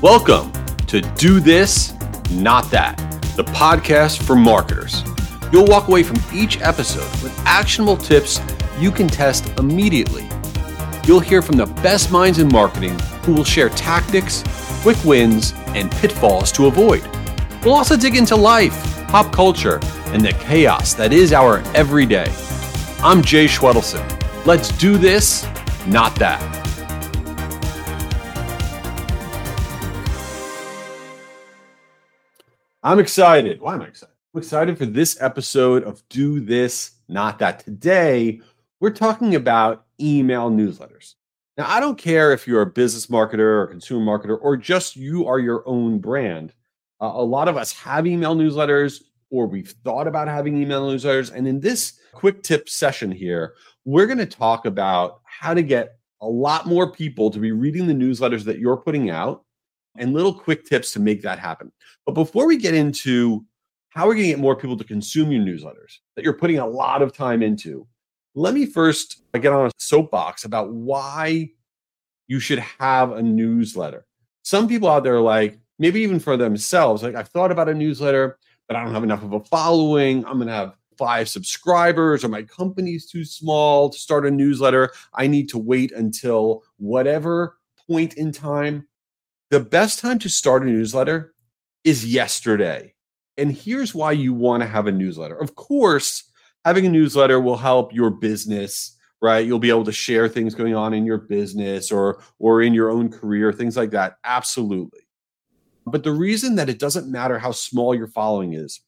Welcome to Do This, Not That, the podcast for marketers. You'll walk away from each episode with actionable tips you can test immediately. You'll hear from the best minds in marketing who will share tactics, quick wins, and pitfalls to avoid. We'll also dig into life, pop culture, and the chaos that is our everyday. I'm Jay Schwedelson. Let's do this, not that. I'm excited. Why am I excited? I'm excited for this episode of Do This, Not That. Today, we're talking about email newsletters. Now, I don't care if you're a business marketer or consumer marketer or just you are your own brand. Uh, a lot of us have email newsletters or we've thought about having email newsletters. And in this quick tip session here, we're going to talk about how to get a lot more people to be reading the newsletters that you're putting out and little quick tips to make that happen. But before we get into how we're going to get more people to consume your newsletters that you're putting a lot of time into, let me first get on a soapbox about why you should have a newsletter. Some people out there are like, maybe even for themselves, like, I've thought about a newsletter, but I don't have enough of a following. I'm going to have five subscribers, or my company's too small to start a newsletter. I need to wait until whatever point in time the best time to start a newsletter is yesterday. And here's why you want to have a newsletter. Of course, having a newsletter will help your business, right? You'll be able to share things going on in your business or or in your own career, things like that. Absolutely. But the reason that it doesn't matter how small your following is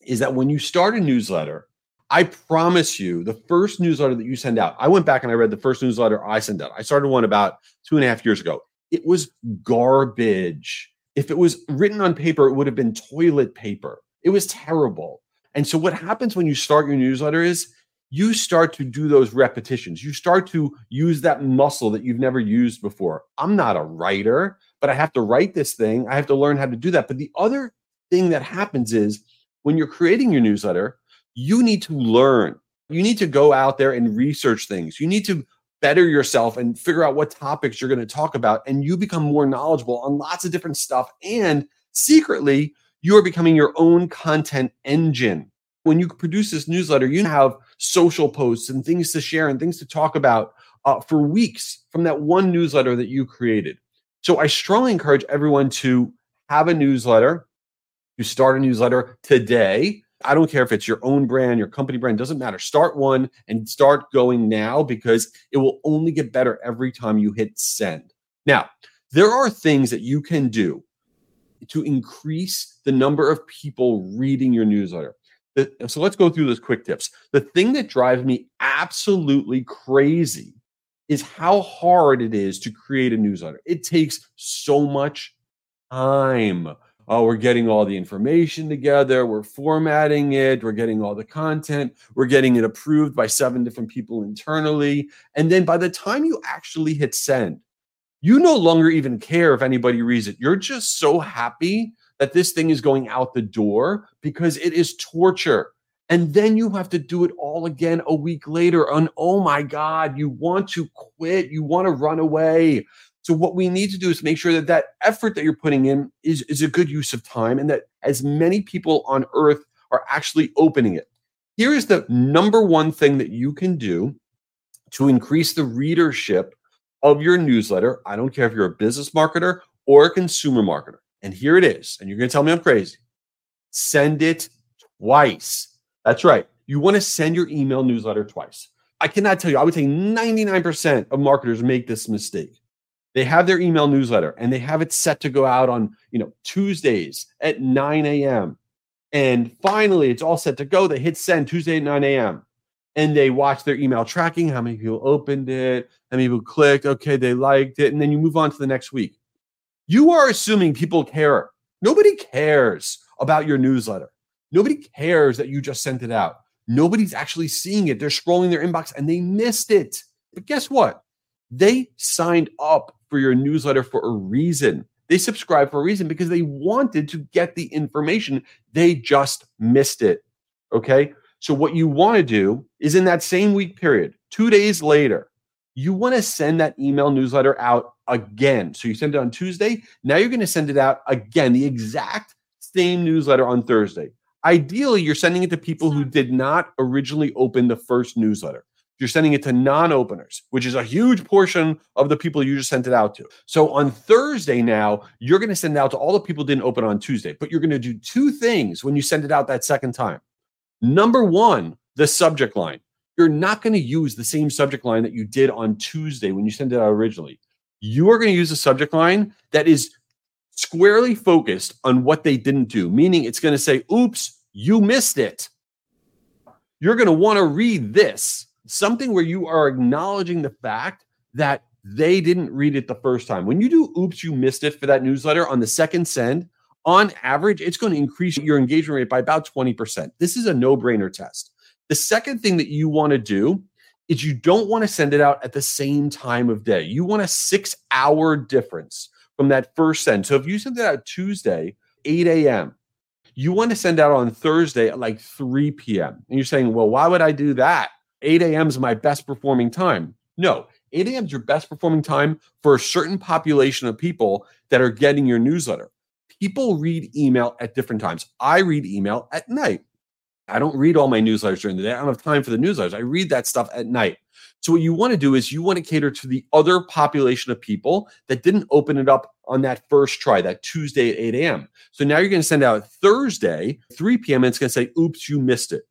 is that when you start a newsletter, I promise you, the first newsletter that you send out, I went back and I read the first newsletter I sent out. I started one about two and a half years ago. It was garbage. If it was written on paper, it would have been toilet paper. It was terrible. And so, what happens when you start your newsletter is you start to do those repetitions. You start to use that muscle that you've never used before. I'm not a writer, but I have to write this thing. I have to learn how to do that. But the other thing that happens is when you're creating your newsletter, you need to learn. You need to go out there and research things. You need to better yourself and figure out what topics you're going to talk about. And you become more knowledgeable on lots of different stuff. And secretly, you are becoming your own content engine. When you produce this newsletter, you have social posts and things to share and things to talk about uh, for weeks from that one newsletter that you created. So I strongly encourage everyone to have a newsletter. You start a newsletter today I don't care if it's your own brand, your company brand, doesn't matter. Start one and start going now because it will only get better every time you hit send. Now, there are things that you can do to increase the number of people reading your newsletter. So let's go through those quick tips. The thing that drives me absolutely crazy is how hard it is to create a newsletter. It takes so much time oh, we're getting all the information together, we're formatting it, we're getting all the content, we're getting it approved by seven different people internally. And then by the time you actually hit send, you no longer even care if anybody reads it. You're just so happy that this thing is going out the door because it is torture. And then you have to do it all again a week later. And oh my God, you want to quit. You want to run away. So what we need to do is make sure that that effort that you're putting in is, is a good use of time and that as many people on earth are actually opening it. Here is the number one thing that you can do to increase the readership of your newsletter. I don't care if you're a business marketer or a consumer marketer. And here it is. And you're going to tell me I'm crazy. Send it twice. That's right. You want to send your email newsletter twice. I cannot tell you, I would say 99% of marketers make this mistake they have their email newsletter and they have it set to go out on you know tuesdays at 9 a.m and finally it's all set to go. They hit send tuesday at 9 a.m and they watch their email tracking how many people opened it how many people clicked okay they liked it and then you move on to the next week. You are assuming people care. Nobody cares about your newsletter. Nobody cares that you just sent it out. Nobody's actually seeing it. They're scrolling their inbox and they missed it. But guess what? They signed up for your newsletter for a reason. They subscribe for a reason because they wanted to get the information. They just missed it. Okay. So, what you want to do is in that same week period, two days later, you want to send that email newsletter out again. So you send it on Tuesday. Now you're going to send it out again, the exact same newsletter on Thursday. Ideally, you're sending it to people who did not originally open the first newsletter. You're sending it to non openers, which is a huge portion of the people you just sent it out to. So on Thursday, now you're going to send out to all the people didn't open on Tuesday, but you're going to do two things when you send it out that second time. Number one, the subject line. You're not going to use the same subject line that you did on Tuesday when you sent it out originally. You are going to use a subject line that is squarely focused on what they didn't do, meaning it's going to say, oops, you missed it. You're going to want to read this something where you are acknowledging the fact that they didn't read it the first time. When you do oops, you missed it for that newsletter on the second send, on average, it's going to increase your engagement rate by about 20%. This is a no brainer test. The second thing that you want to do is you don't want to send it out at the same time of day. You want a six hour difference from that first send. So if you send it out Tuesday, 8 a.m., you want to send out on Thursday at like 3 p.m. And you're saying, well, why would I do that? 8 a.m. is my best performing time. No, 8 a.m. is your best performing time for a certain population of people that are getting your newsletter. People read email at different times. I read email at night. I don't read all my newsletters during the day. I don't have time for the newsletters. I read that stuff at night. So what you want to do is you want to cater to the other population of people that didn't open it up on that first try, that Tuesday at 8 a.m. So now you're going to send out Thursday, 3 p.m. and it's going to say, oops, you missed it.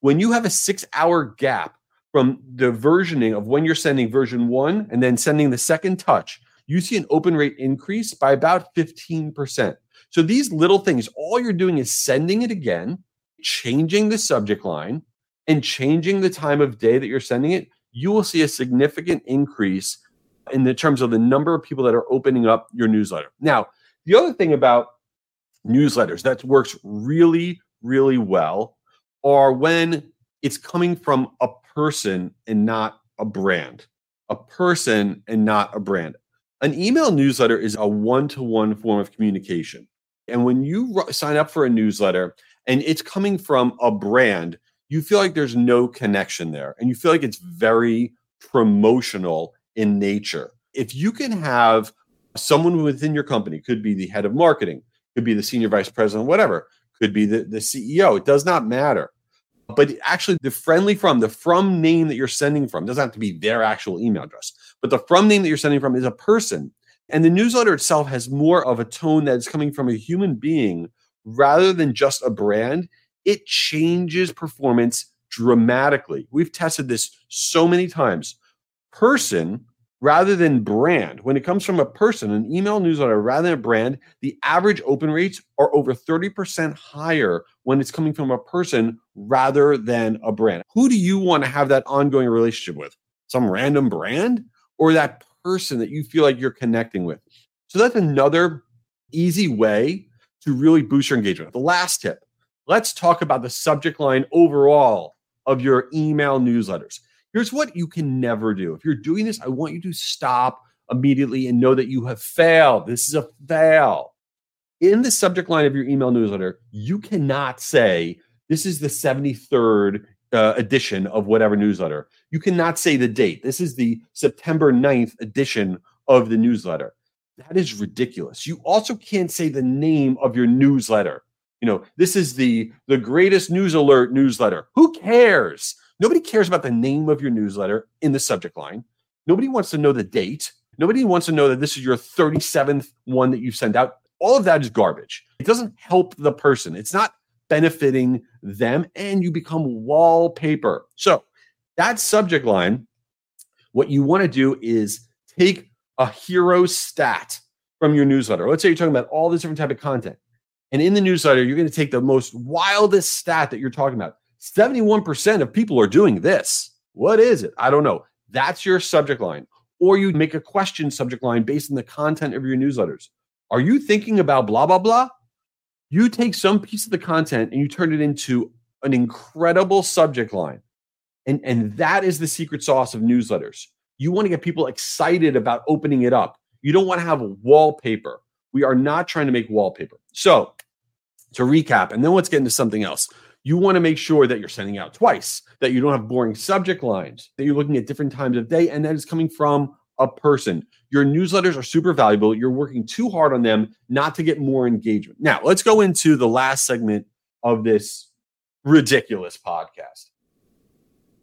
When you have a six hour gap from the versioning of when you're sending version one and then sending the second touch, you see an open rate increase by about 15%. So these little things, all you're doing is sending it again, changing the subject line, and changing the time of day that you're sending it. You will see a significant increase in the terms of the number of people that are opening up your newsletter. Now, the other thing about newsletters that works really, really well are when it's coming from a person and not a brand. A person and not a brand. An email newsletter is a one to one form of communication. And when you sign up for a newsletter and it's coming from a brand, you feel like there's no connection there and you feel like it's very promotional in nature. If you can have someone within your company, could be the head of marketing, could be the senior vice president, whatever, could be the, the CEO. It does not matter. But actually, the friendly from, the from name that you're sending from, doesn't have to be their actual email address, but the from name that you're sending from is a person. And the newsletter itself has more of a tone that's coming from a human being rather than just a brand. It changes performance dramatically. We've tested this so many times. Person rather than brand. When it comes from a person, an email newsletter rather than a brand, the average open rates are over 30% higher when it's coming from a person rather than a brand. Who do you want to have that ongoing relationship with? Some random brand or that person that you feel like you're connecting with? So that's another easy way to really boost your engagement. The last tip let's talk about the subject line overall of your email newsletters. Here's what you can never do. If you're doing this, I want you to stop immediately and know that you have failed. This is a fail. In the subject line of your email newsletter, you cannot say, This is the 73rd uh, edition of whatever newsletter. You cannot say the date. This is the September 9th edition of the newsletter. That is ridiculous. You also can't say the name of your newsletter. You know, this is the the greatest news alert newsletter. Who cares? Nobody cares about the name of your newsletter in the subject line. Nobody wants to know the date. Nobody wants to know that this is your 37th one that you send out. All of that is garbage. It doesn't help the person. It's not benefiting them, and you become wallpaper. So, that subject line, what you want to do is take a hero stat from your newsletter. Let's say you're talking about all this different type of content. And in the newsletter, you're going to take the most wildest stat that you're talking about. 71% of people are doing this. What is it? I don't know. That's your subject line. Or you make a question subject line based on the content of your newsletters. Are you thinking about blah, blah, blah? You take some piece of the content and you turn it into an incredible subject line. And, and that is the secret sauce of newsletters. You want to get people excited about opening it up. You don't want to have wallpaper. We are not trying to make wallpaper. So, to recap, and then let's get into something else You want to make sure that you're sending out twice, that you don't have boring subject lines, that you're looking at different times of day, and that is coming from a person. Your newsletters are super valuable. You're working too hard on them not to get more engagement. Now, let's go into the last segment of this ridiculous podcast.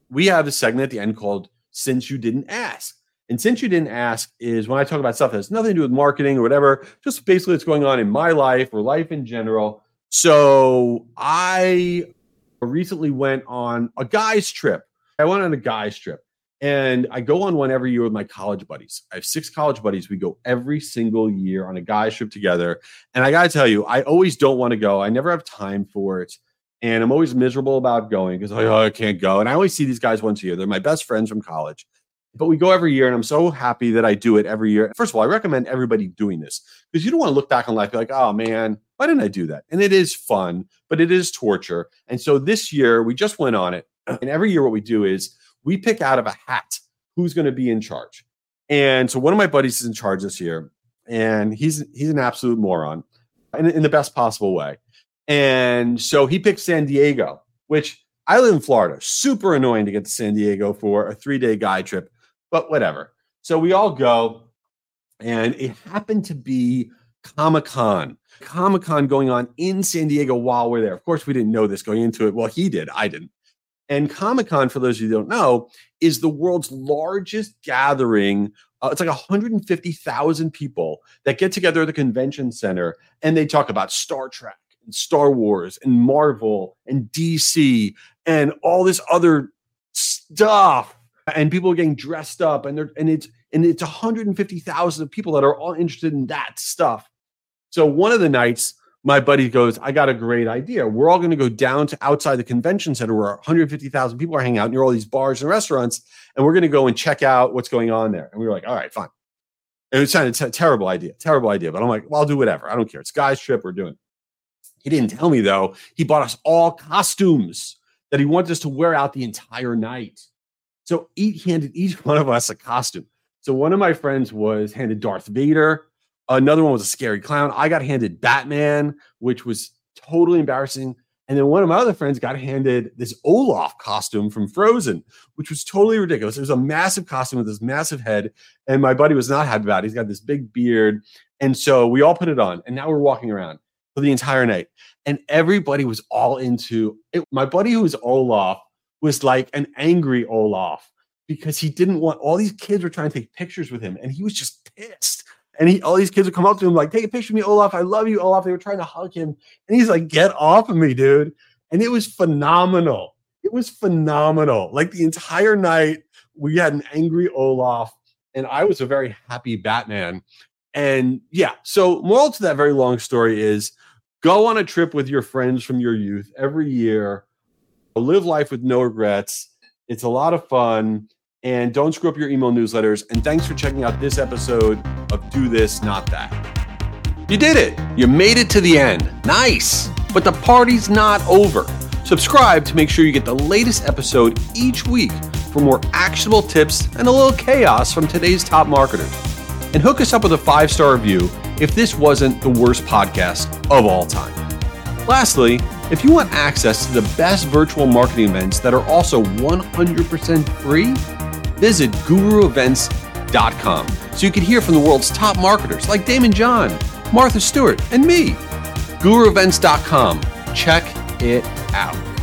We have a segment at the end called Since You Didn't Ask. And since you didn't ask, is when I talk about stuff that has nothing to do with marketing or whatever, just basically what's going on in my life or life in general. So I recently went on a guy's trip. I went on a guy's trip. And I go on one every year with my college buddies. I have six college buddies. We go every single year on a guy's trip together. And I got to tell you, I always don't want to go. I never have time for it. And I'm always miserable about going because oh, I can't go. And I always see these guys once a year. They're my best friends from college. But we go every year, and I'm so happy that I do it every year. First of all, I recommend everybody doing this because you don't want to look back on life like, oh man, why didn't I do that? And it is fun, but it is torture. And so this year we just went on it. And every year, what we do is we pick out of a hat who's going to be in charge. And so one of my buddies is in charge this year, and he's he's an absolute moron in, in the best possible way. And so he picked San Diego, which I live in Florida. Super annoying to get to San Diego for a three day guy trip, but whatever. So we all go, and it happened to be Comic Con. Comic Con going on in San Diego while we're there. Of course, we didn't know this going into it. Well, he did. I didn't. And Comic Con, for those of you who don't know, is the world's largest gathering. Uh, it's like 150,000 people that get together at the convention center and they talk about Star Trek and Star Wars and Marvel and DC and all this other stuff. And people are getting dressed up and they're and it's and it's 150,000 people that are all interested in that stuff. So one of the nights my buddy goes, I got a great idea. We're all going to go down to outside the convention center where 150,000 people are hanging out near all these bars and restaurants, and we're going to go and check out what's going on there. And we were like, all right, fine. And it sounded a terrible idea, terrible idea. But I'm like, well, I'll do whatever. I don't care. It's guy's trip. We're doing. it. He didn't tell me though. He bought us all costumes that he wanted us to wear out the entire night. So he handed each one of us a costume. So one of my friends was handed Darth Vader. Another one was a scary clown. I got handed Batman, which was totally embarrassing. And then one of my other friends got handed this Olaf costume from Frozen, which was totally ridiculous. It was a massive costume with this massive head. And my buddy was not happy about it. He's got this big beard. And so we all put it on. And now we're walking around for the entire night. And everybody was all into it. My buddy who was Olaf was like an angry Olaf because he didn't want all these kids were trying to take pictures with him. And he was just pissed and he, all these kids would come up to him like, "Take a picture of me, Olaf. I love you, Olaf." They were trying to hug him, and he's like, "Get off of me, dude!" And it was phenomenal. It was phenomenal. Like the entire night, we had an angry Olaf, and I was a very happy Batman. And yeah, so moral to that very long story is go on a trip with your friends from your youth every year. Live life with no regrets. It's a lot of fun and don't screw up your email newsletters. And thanks for checking out this episode of Do This, Not That. You did it. You made it to the end. Nice. But the party's not over. Subscribe to make sure you get the latest episode each week for more actionable tips and a little chaos from today's top marketers. And hook us up with a five star review if this wasn't the worst podcast of all time. Lastly, if you want access to the best virtual marketing events that are also 100% free, visit guruevents.com so you can hear from the world's top marketers like Daymond John, Martha Stewart, and me. guruevents.com. Check it out.